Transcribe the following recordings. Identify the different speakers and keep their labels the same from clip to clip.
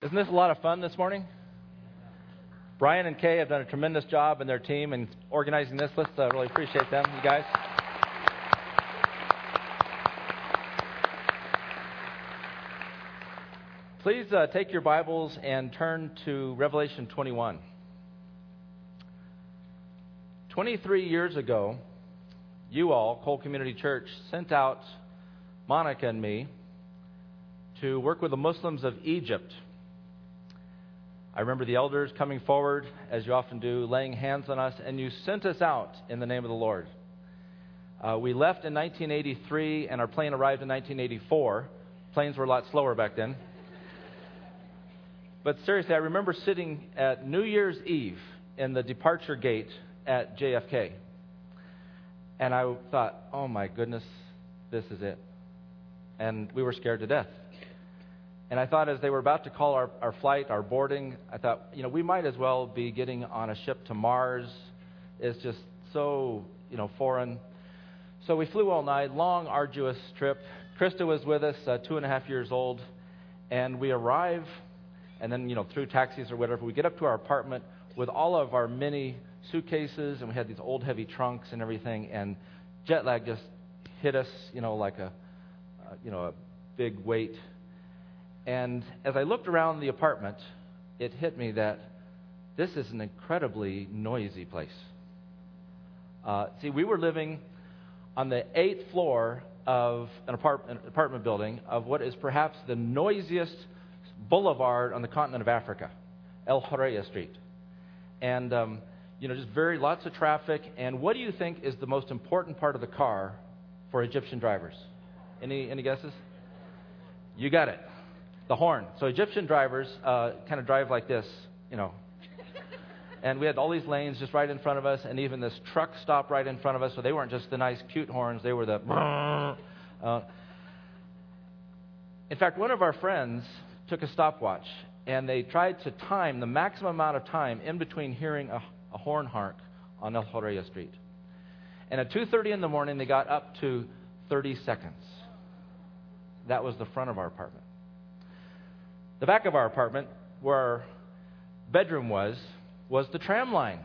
Speaker 1: Isn't this a lot of fun this morning? Brian and Kay have done a tremendous job and their team in organizing this. Let's uh, really appreciate them, you guys. Please uh, take your Bibles and turn to Revelation 21. 23 years ago, you all, Cole Community Church, sent out Monica and me to work with the Muslims of Egypt I remember the elders coming forward, as you often do, laying hands on us, and you sent us out in the name of the Lord. Uh, we left in 1983, and our plane arrived in 1984. Planes were a lot slower back then. but seriously, I remember sitting at New Year's Eve in the departure gate at JFK. And I thought, oh my goodness, this is it. And we were scared to death. And I thought as they were about to call our, our flight, our boarding, I thought, you know, we might as well be getting on a ship to Mars. It's just so, you know, foreign. So we flew all night, long, arduous trip. Krista was with us, uh, two and a half years old. And we arrive, and then, you know, through taxis or whatever, we get up to our apartment with all of our mini suitcases, and we had these old heavy trunks and everything. And jet lag just hit us, you know, like a, uh, you know, a big weight and as I looked around the apartment, it hit me that this is an incredibly noisy place. Uh, see, we were living on the eighth floor of an apartment, an apartment building of what is perhaps the noisiest boulevard on the continent of Africa, El Horeya Street. And, um, you know, just very lots of traffic. And what do you think is the most important part of the car for Egyptian drivers? Any, any guesses? You got it the horn. So Egyptian drivers uh, kind of drive like this, you know. And we had all these lanes just right in front of us, and even this truck stopped right in front of us. So they weren't just the nice, cute horns; they were the. Uh, in fact, one of our friends took a stopwatch, and they tried to time the maximum amount of time in between hearing a, a horn honk on El Horeya Street. And at 2:30 in the morning, they got up to 30 seconds. That was the front of our apartment. The back of our apartment, where our bedroom was, was the tram line.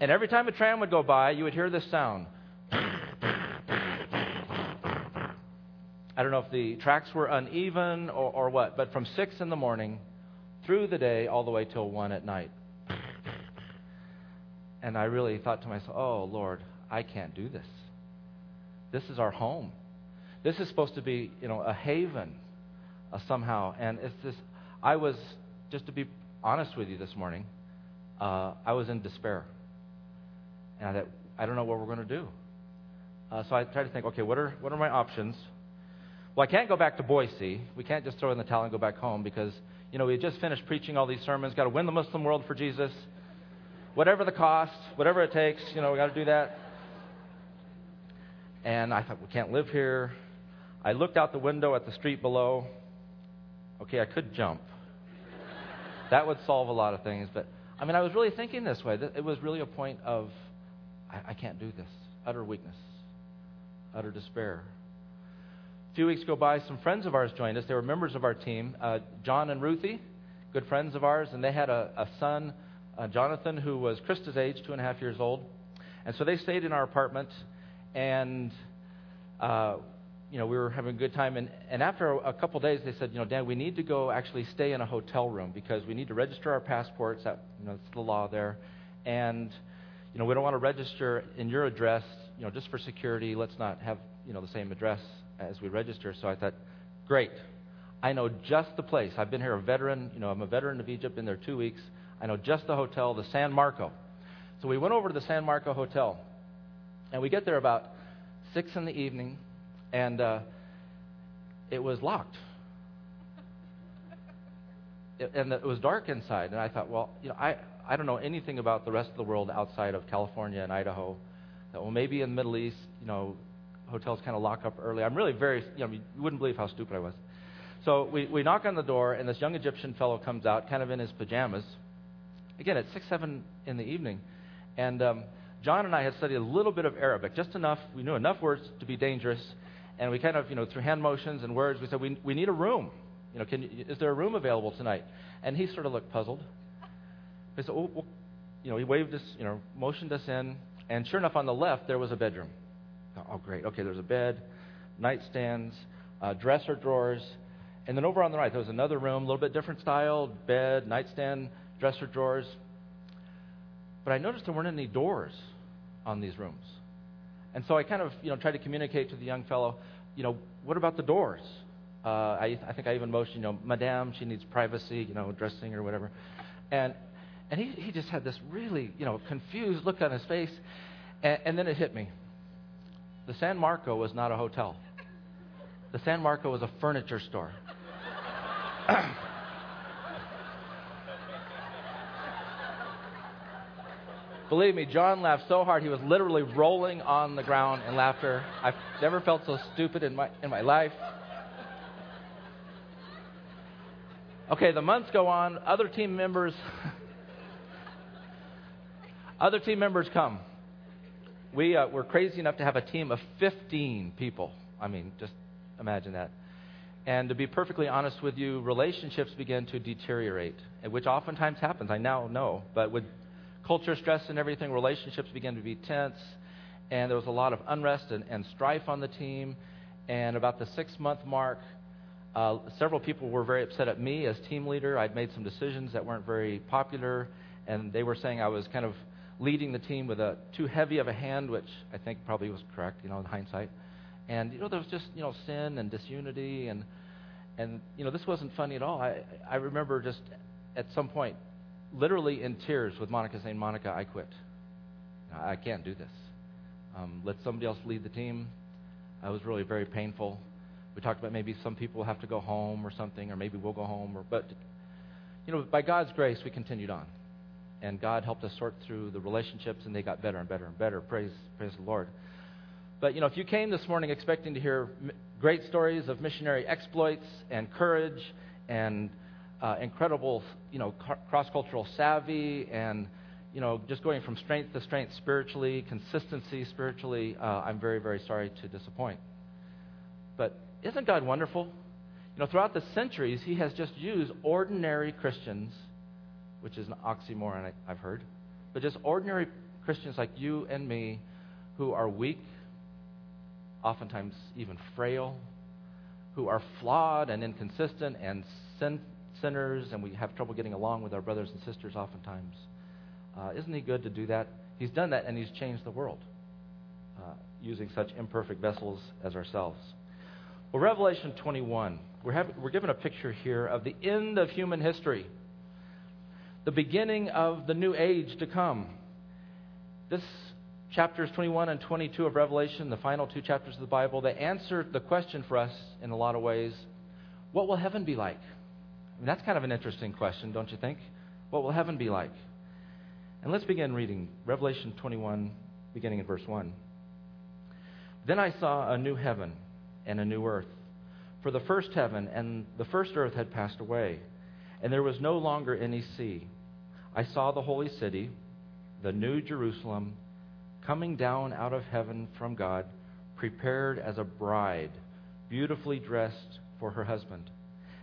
Speaker 1: And every time a tram would go by, you would hear this sound. I don't know if the tracks were uneven or, or what, but from 6 in the morning through the day all the way till 1 at night. And I really thought to myself, oh, Lord, I can't do this. This is our home. This is supposed to be, you know, a haven uh, somehow. And it's this, I was, just to be honest with you this morning, uh, I was in despair. And I thought, I don't know what we're going to do. Uh, so I tried to think, okay, what are, what are my options? Well, I can't go back to Boise. We can't just throw in the towel and go back home because, you know, we had just finished preaching all these sermons, got to win the Muslim world for Jesus. Whatever the cost, whatever it takes, you know, we got to do that. And I thought, we can't live here. I looked out the window at the street below, Okay, I could jump. that would solve a lot of things. But I mean, I was really thinking this way. It was really a point of, I, I can't do this. Utter weakness, utter despair. A few weeks go by, some friends of ours joined us. They were members of our team, uh, John and Ruthie, good friends of ours, and they had a, a son, uh, Jonathan, who was Krista's age, two and a half years old. And so they stayed in our apartment, and uh, you know, we were having a good time. And, and after a, a couple days, they said, you know, Dan, we need to go actually stay in a hotel room because we need to register our passports. That, you know, it's the law there. And, you know, we don't want to register in your address, you know, just for security. Let's not have, you know, the same address as we register. So I thought, great. I know just the place. I've been here a veteran. You know, I'm a veteran of Egypt. Been there two weeks. I know just the hotel, the San Marco. So we went over to the San Marco Hotel. And we get there about 6 in the evening and uh, it was locked. It, and it was dark inside. And I thought, well, you know, I, I don't know anything about the rest of the world outside of California and Idaho. That, well, maybe in the Middle East, you know, hotels kind of lock up early. I'm really very, you know, you wouldn't believe how stupid I was. So we, we knock on the door, and this young Egyptian fellow comes out, kind of in his pajamas. Again, at 6, 7 in the evening. And um, John and I had studied a little bit of Arabic, just enough. We knew enough words to be dangerous and we kind of, you know, through hand motions and words, we said, we, we need a room. You know, can you, is there a room available tonight? And he sort of looked puzzled. He said, oh, well, you know, he waved us, you know, motioned us in, and sure enough, on the left there was a bedroom. Oh, great. Okay, there's a bed, nightstands, uh, dresser drawers, and then over on the right there was another room, a little bit different style, bed, nightstand, dresser drawers. But I noticed there weren't any doors on these rooms. And so I kind of, you know, tried to communicate to the young fellow, you know, what about the doors? Uh, I, I think I even motioned, you know, Madame, she needs privacy, you know, dressing or whatever. And and he, he just had this really, you know, confused look on his face. And, and then it hit me. The San Marco was not a hotel. The San Marco was a furniture store. Believe me, John laughed so hard he was literally rolling on the ground in laughter. I've never felt so stupid in my in my life. Okay, the months go on. Other team members other team members come. We uh, we're crazy enough to have a team of 15 people. I mean, just imagine that. And to be perfectly honest with you, relationships begin to deteriorate, which oftentimes happens. I now know, but with culture stress and everything, relationships began to be tense, and there was a lot of unrest and, and strife on the team. And about the six month mark, uh, several people were very upset at me as team leader. I'd made some decisions that weren't very popular, and they were saying I was kind of leading the team with a too heavy of a hand, which I think probably was correct, you know, in hindsight. And you know, there was just you know sin and disunity, and and you know, this wasn't funny at all. I I remember just at some point, literally in tears, with Monica saying, "Monica, I quit. I can't do this. Um, let somebody else lead the team." It was really very painful. We talked about maybe some people have to go home or something, or maybe we'll go home. Or, but you know, by God's grace, we continued on, and God helped us sort through the relationships, and they got better and better and better. Praise, praise the Lord. But you know, if you came this morning expecting to hear great stories of missionary exploits and courage and uh, incredible, you know, cross-cultural savvy and you know, just going from strength to strength spiritually, consistency spiritually, uh, I'm very, very sorry to disappoint. But isn't God wonderful? You know, throughout the centuries, He has just used ordinary Christians, which is an oxymoron I've heard, but just ordinary Christians like you and me who are weak, oftentimes even frail, who are flawed and inconsistent and sin, sinners, and we have trouble getting along with our brothers and sisters oftentimes. Uh, isn't He good to do that? He's done that, and He's changed the world uh, using such imperfect vessels as ourselves. Well, Revelation 21, we're, having, we're given a picture here of the end of human history, the beginning of the new age to come. This chapters 21 and 22 of Revelation, the final two chapters of the Bible, they answer the question for us in a lot of ways what will heaven be like? I mean, that's kind of an interesting question, don't you think? What will heaven be like? And let's begin reading Revelation 21, beginning in verse 1. Then I saw a new heaven and a new earth. For the first heaven and the first earth had passed away, and there was no longer any sea. I saw the holy city, the new Jerusalem coming down out of heaven from God, prepared as a bride, beautifully dressed for her husband.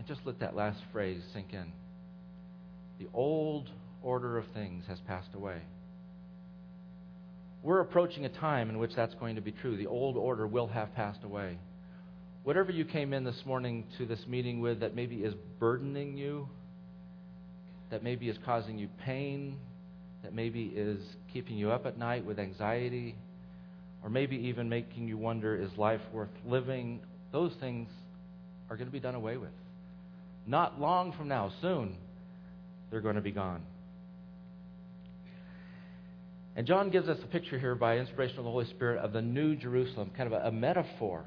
Speaker 1: and just let that last phrase sink in. The old order of things has passed away. We're approaching a time in which that's going to be true. The old order will have passed away. Whatever you came in this morning to this meeting with that maybe is burdening you, that maybe is causing you pain, that maybe is keeping you up at night with anxiety, or maybe even making you wonder, is life worth living? Those things are going to be done away with. Not long from now, soon, they're going to be gone. And John gives us a picture here by inspiration of the Holy Spirit of the New Jerusalem, kind of a, a metaphor.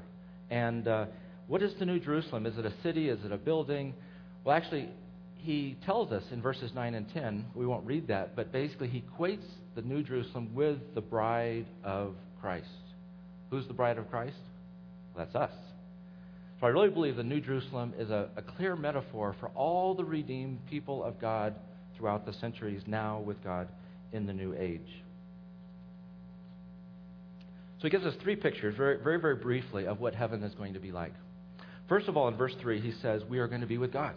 Speaker 1: And uh, what is the New Jerusalem? Is it a city? Is it a building? Well, actually, he tells us in verses 9 and 10, we won't read that, but basically he equates the New Jerusalem with the bride of Christ. Who's the bride of Christ? Well, that's us. So I really believe the New Jerusalem is a, a clear metaphor for all the redeemed people of God throughout the centuries, now with God in the new age. So he gives us three pictures, very, very, very briefly, of what heaven is going to be like. First of all, in verse 3, he says, We are going to be with God.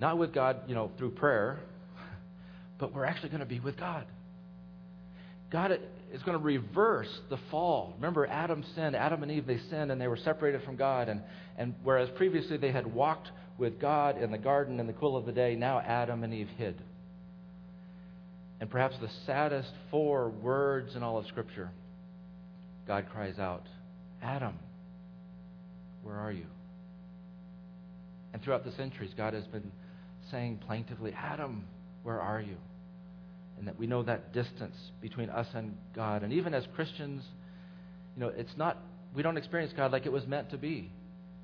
Speaker 1: Not with God, you know, through prayer, but we're actually going to be with God. God is going to reverse the fall. Remember, Adam sinned. Adam and Eve, they sinned and they were separated from God. And, and whereas previously they had walked with God in the garden in the cool of the day, now Adam and Eve hid. And perhaps the saddest four words in all of Scripture God cries out, Adam, where are you? And throughout the centuries, God has been saying plaintively, Adam, where are you? And that we know that distance between us and God. And even as Christians, you know, it's not, we don't experience God like it was meant to be.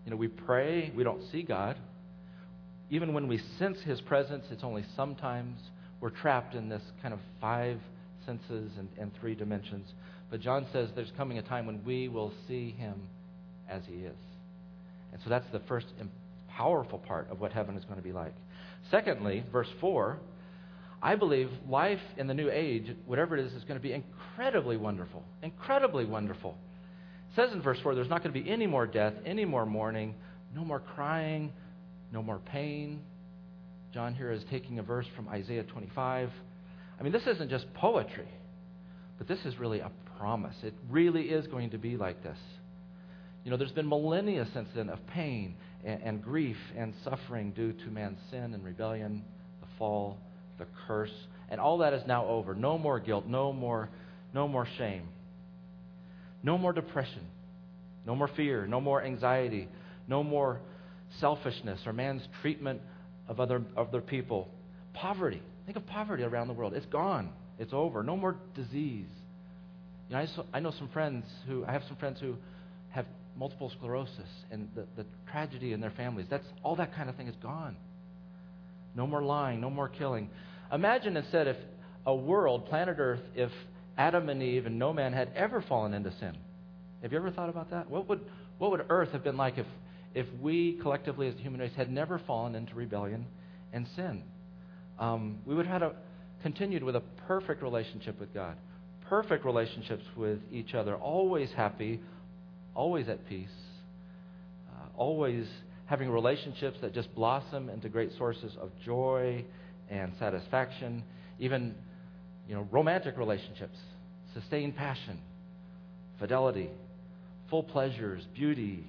Speaker 1: You know, we pray, we don't see God. Even when we sense His presence, it's only sometimes. We're trapped in this kind of five senses and, and three dimensions. But John says there's coming a time when we will see Him as He is. And so that's the first powerful part of what heaven is going to be like. Secondly, verse 4, I believe life in the new age, whatever it is, is going to be incredibly wonderful. Incredibly wonderful. It says in verse 4 there's not going to be any more death, any more mourning, no more crying, no more pain. John here is taking a verse from Isaiah 25. I mean, this isn't just poetry, but this is really a promise. It really is going to be like this. You know, there's been millennia since then of pain and, and grief and suffering due to man's sin and rebellion, the fall, the curse, and all that is now over. No more guilt, no more, no more shame, no more depression, no more fear, no more anxiety, no more selfishness or man's treatment of other, other people. Poverty. Think of poverty around the world. It's gone. It's over. No more disease. You know, I, I know some friends who, I have some friends who have multiple sclerosis and the, the tragedy in their families. That's all that kind of thing is gone. No more lying, no more killing. Imagine instead if a world, planet Earth, if Adam and Eve and no man had ever fallen into sin. Have you ever thought about that? What would, what would Earth have been like if, if we collectively as the human race had never fallen into rebellion and sin? Um, we would have had a, continued with a perfect relationship with God, perfect relationships with each other, always happy, always at peace, uh, always having relationships that just blossom into great sources of joy and satisfaction, even you know romantic relationships, sustained passion, fidelity, full pleasures, beauty,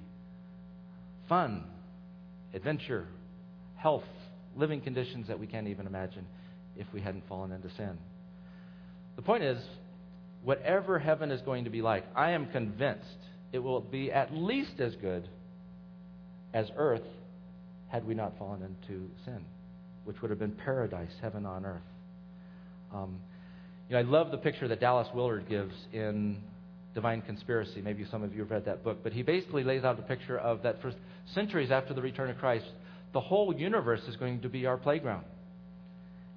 Speaker 1: fun, adventure, health, living conditions that we can't even imagine if we hadn't fallen into sin. The point is, whatever heaven is going to be like, I am convinced it will be at least as good as earth had we not fallen into sin, which would have been paradise, heaven on earth. Um, you know, I love the picture that Dallas Willard gives in Divine Conspiracy. Maybe some of you have read that book, but he basically lays out a picture of that for centuries after the return of Christ, the whole universe is going to be our playground.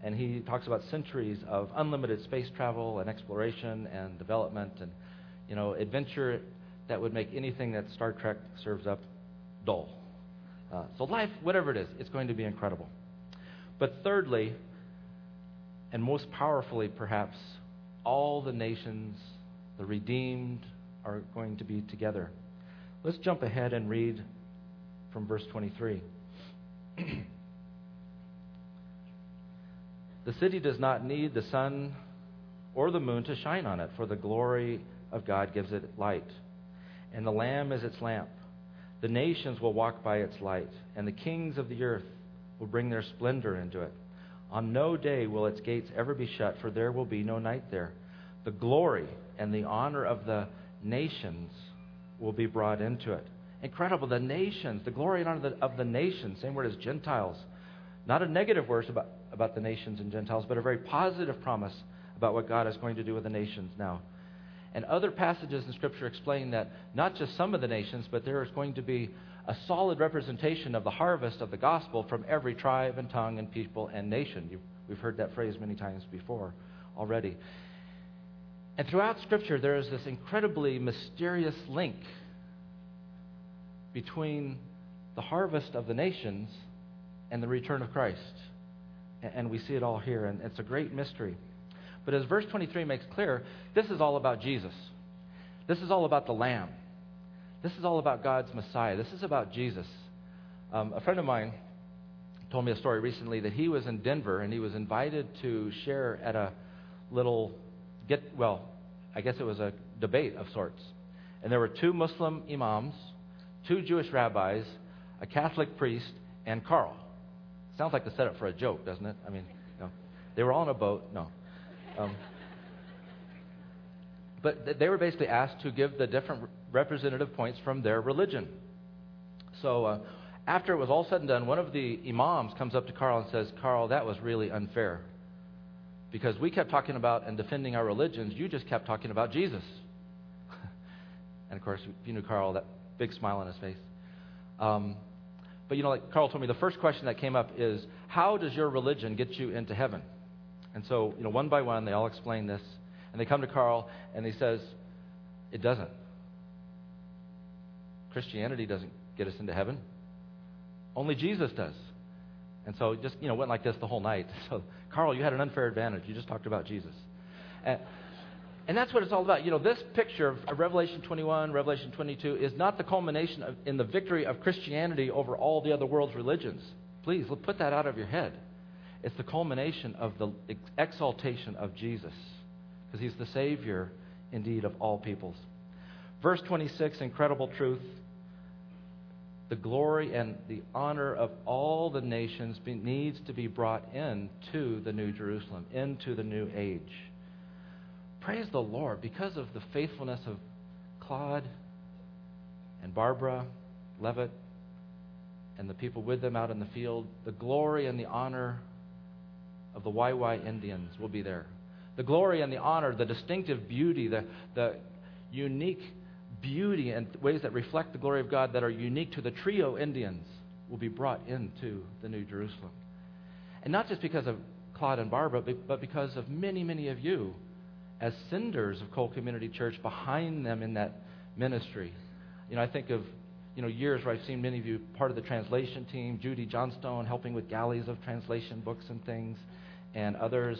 Speaker 1: And he talks about centuries of unlimited space travel and exploration and development and, you know, adventure that would make anything that Star Trek serves up dull. Uh, so, life, whatever it is, it's going to be incredible. But thirdly, and most powerfully perhaps, all the nations, the redeemed, are going to be together. Let's jump ahead and read from verse 23. the city does not need the sun or the moon to shine on it, for the glory of God gives it light and the Lamb is its lamp. The nations will walk by its light, and the kings of the earth will bring their splendor into it. On no day will its gates ever be shut, for there will be no night there. The glory and the honor of the nations will be brought into it. Incredible. The nations, the glory and honor of the, of the nations, same word as Gentiles. Not a negative word about, about the nations and Gentiles, but a very positive promise about what God is going to do with the nations now. And other passages in Scripture explain that not just some of the nations, but there is going to be a solid representation of the harvest of the gospel from every tribe and tongue and people and nation. You've, we've heard that phrase many times before already. And throughout Scripture, there is this incredibly mysterious link between the harvest of the nations and the return of Christ. And we see it all here, and it's a great mystery. But as verse 23 makes clear, this is all about Jesus. This is all about the Lamb. This is all about God's Messiah. This is about Jesus. Um, a friend of mine told me a story recently that he was in Denver and he was invited to share at a little get well, I guess it was a debate of sorts. And there were two Muslim imams, two Jewish rabbis, a Catholic priest, and Carl. Sounds like the setup for a joke, doesn't it? I mean, they were all on a boat. No. Um, but they were basically asked to give the different representative points from their religion. So uh, after it was all said and done, one of the imams comes up to Carl and says, Carl, that was really unfair. Because we kept talking about and defending our religions, you just kept talking about Jesus. and of course, you knew Carl, that big smile on his face. Um, but you know, like Carl told me, the first question that came up is, how does your religion get you into heaven? And so, you know, one by one, they all explain this. And they come to Carl, and he says, It doesn't. Christianity doesn't get us into heaven. Only Jesus does. And so it just, you know, went like this the whole night. So, Carl, you had an unfair advantage. You just talked about Jesus. And, and that's what it's all about. You know, this picture of Revelation 21, Revelation 22 is not the culmination of, in the victory of Christianity over all the other world's religions. Please, put that out of your head. It's the culmination of the exaltation of Jesus, because he's the Savior, indeed, of all peoples. Verse 26, incredible truth. The glory and the honor of all the nations be, needs to be brought into the New Jerusalem, into the new age. Praise the Lord because of the faithfulness of Claude and Barbara Leavitt and the people with them out in the field. The glory and the honor of the Wai Wai Indians will be there. The glory and the honor, the distinctive beauty, the, the unique beauty and ways that reflect the glory of God that are unique to the trio Indians will be brought into the New Jerusalem. And not just because of Claude and Barbara, but because of many, many of you as senders of Cole Community Church behind them in that ministry. You know, I think of you know years where I've seen many of you part of the translation team, Judy Johnstone helping with galleys of translation books and things and others,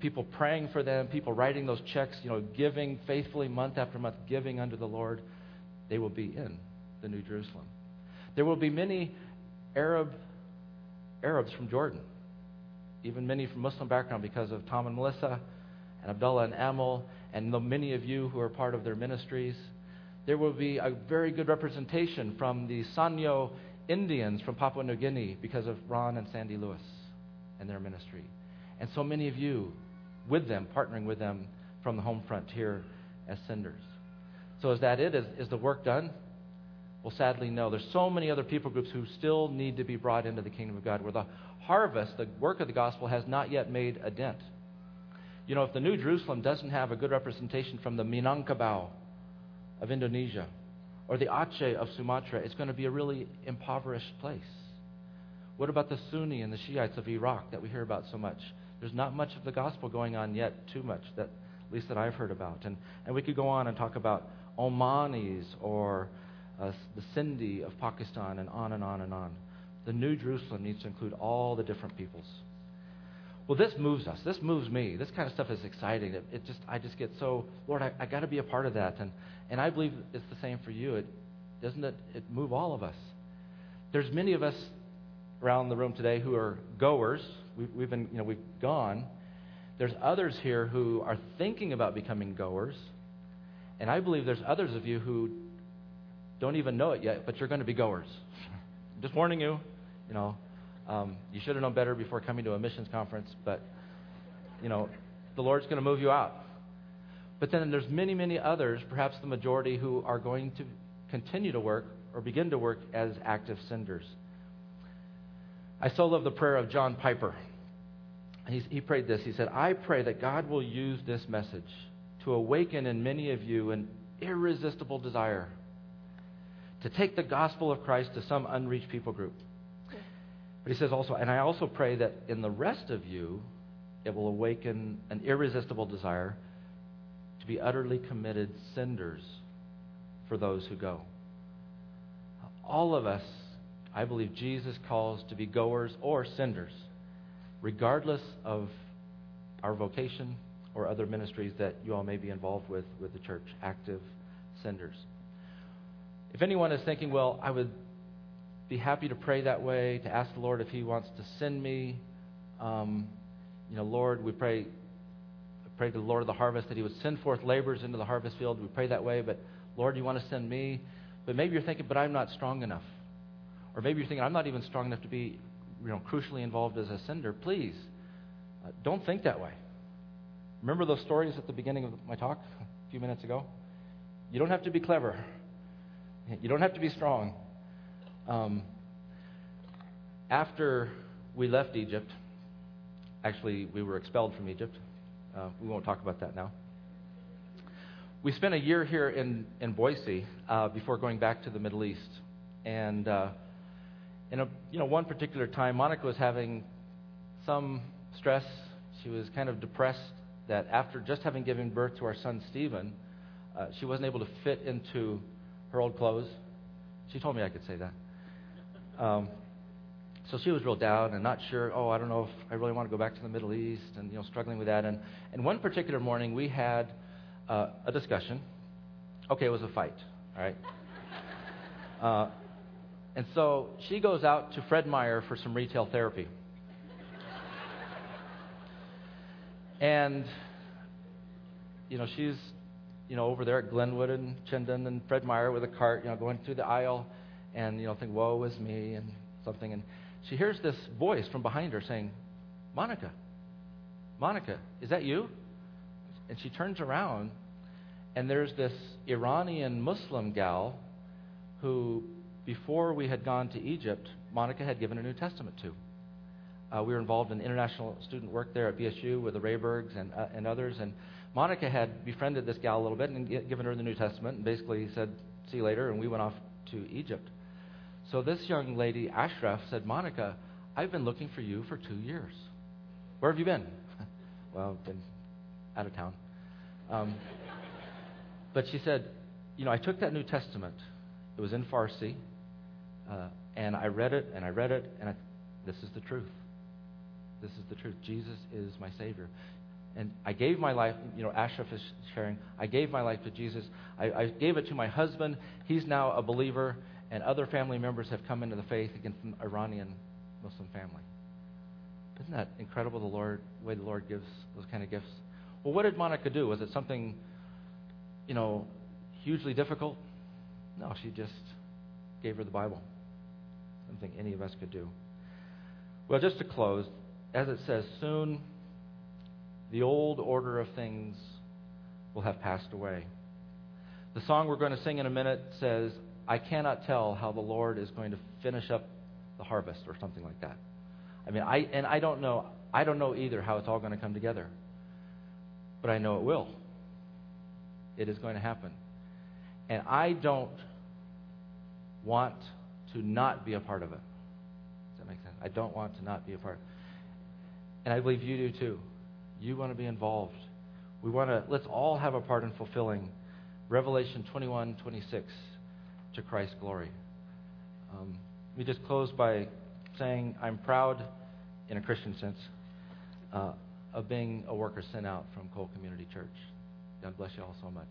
Speaker 1: people praying for them, people writing those checks, you know, giving faithfully month after month, giving unto the Lord, they will be in the New Jerusalem. There will be many Arab Arabs from Jordan, even many from Muslim background because of Tom and Melissa and Abdullah and Amal and the many of you who are part of their ministries. There will be a very good representation from the Sanio Indians from Papua New Guinea because of Ron and Sandy Lewis and their ministry and so many of you with them, partnering with them from the home front here as senders. So is that it? Is, is the work done? Well, sadly, no. There's so many other people groups who still need to be brought into the kingdom of God, where the harvest, the work of the gospel, has not yet made a dent. You know, if the New Jerusalem doesn't have a good representation from the Minangkabau of Indonesia or the Aceh of Sumatra, it's going to be a really impoverished place. What about the Sunni and the Shiites of Iraq that we hear about so much? There's not much of the gospel going on yet, too much, that, at least that I've heard about. And, and we could go on and talk about Omanis or uh, the Sindhi of Pakistan and on and on and on. The New Jerusalem needs to include all the different peoples. Well, this moves us. This moves me. This kind of stuff is exciting. It, it just, I just get so, Lord, I, got to be a part of that. And, and I believe it's the same for you. It, doesn't it, it move all of us? There's many of us around the room today who are goers, We've, we've been, you know, we've gone. There's others here who are thinking about becoming goers. And I believe there's others of you who don't even know it yet, but you're going to be goers. Just warning you, you know, um, you should have known better before coming to a missions conference, but, you know, the Lord's going to move you out. But then there's many, many others, perhaps the majority, who are going to continue to work or begin to work as active senders. I so love the prayer of John Piper. He's, he prayed this. He said, I pray that God will use this message to awaken in many of you an irresistible desire to take the gospel of Christ to some unreached people group. But he says also, and I also pray that in the rest of you, it will awaken an irresistible desire to be utterly committed senders for those who go. All of us, I believe Jesus calls to be goers or senders, regardless of our vocation or other ministries that you all may be involved with with the church, active senders. If anyone is thinking, well, I would be happy to pray that way, to ask the Lord if He wants to send me, um, you know, Lord, we pray, pray to the Lord of the harvest that He would send forth laborers into the harvest field. We pray that way, but Lord, you want to send me? But maybe you're thinking, but I'm not strong enough. Or maybe you're thinking, I'm not even strong enough to be, you know, crucially involved as a sender. Please, uh, don't think that way. Remember those stories at the beginning of my talk a few minutes ago? You don't have to be clever. You don't have to be strong. Um, after we left Egypt, actually, we were expelled from Egypt. Uh, we won't talk about that now. We spent a year here in, in Boise uh, before going back to the Middle East. And uh, in a, you know, one particular time, Monica was having some stress. She was kind of depressed that after just having given birth to our son Stephen, uh, she wasn't able to fit into her old clothes. She told me I could say that. Um, so she was real down and not sure. Oh, I don't know if I really want to go back to the Middle East, and you know, struggling with that. And and one particular morning we had uh, a discussion. Okay, it was a fight. All right. Uh, and so she goes out to Fred Meyer for some retail therapy. And, you know, she's, you know, over there at Glenwood and Chinden and Fred Meyer with a cart, you know, going through the aisle and, you know, think, woe is me and something. And she hears this voice from behind her saying, Monica, Monica, is that you? And she turns around and there's this Iranian Muslim gal who, before we had gone to Egypt, Monica had given a New Testament to. Uh, we were involved in international student work there at BSU with the Raybergs and, uh, and others. And Monica had befriended this gal a little bit and given her the New Testament and basically said, see you later. And we went off to Egypt. So this young lady, Ashraf, said, Monica, I've been looking for you for two years. Where have you been? well, I've been out of town. Um, but she said, you know, I took that New Testament. It was in Farsi. Uh, and I read it and I read it, and I, this is the truth. This is the truth. Jesus is my Savior. And I gave my life, you know, Ashraf is sharing, I gave my life to Jesus. I, I gave it to my husband. He's now a believer, and other family members have come into the faith, again, an Iranian Muslim family. Isn't that incredible, the Lord, the way the Lord gives those kind of gifts? Well, what did Monica do? Was it something, you know, hugely difficult? No, she just gave her the Bible. Something any of us could do. Well, just to close, as it says, soon the old order of things will have passed away. The song we're going to sing in a minute says, I cannot tell how the Lord is going to finish up the harvest or something like that. I mean, I and I don't know I don't know either how it's all going to come together. But I know it will. It is going to happen. And I don't want to not be a part of it. Does that make sense? I don't want to not be a part. And I believe you do too. You want to be involved. We want to, let's all have a part in fulfilling Revelation 21 26 to Christ's glory. Um, we just close by saying, I'm proud, in a Christian sense, uh, of being a worker sent out from Cole Community Church. God bless you all so much.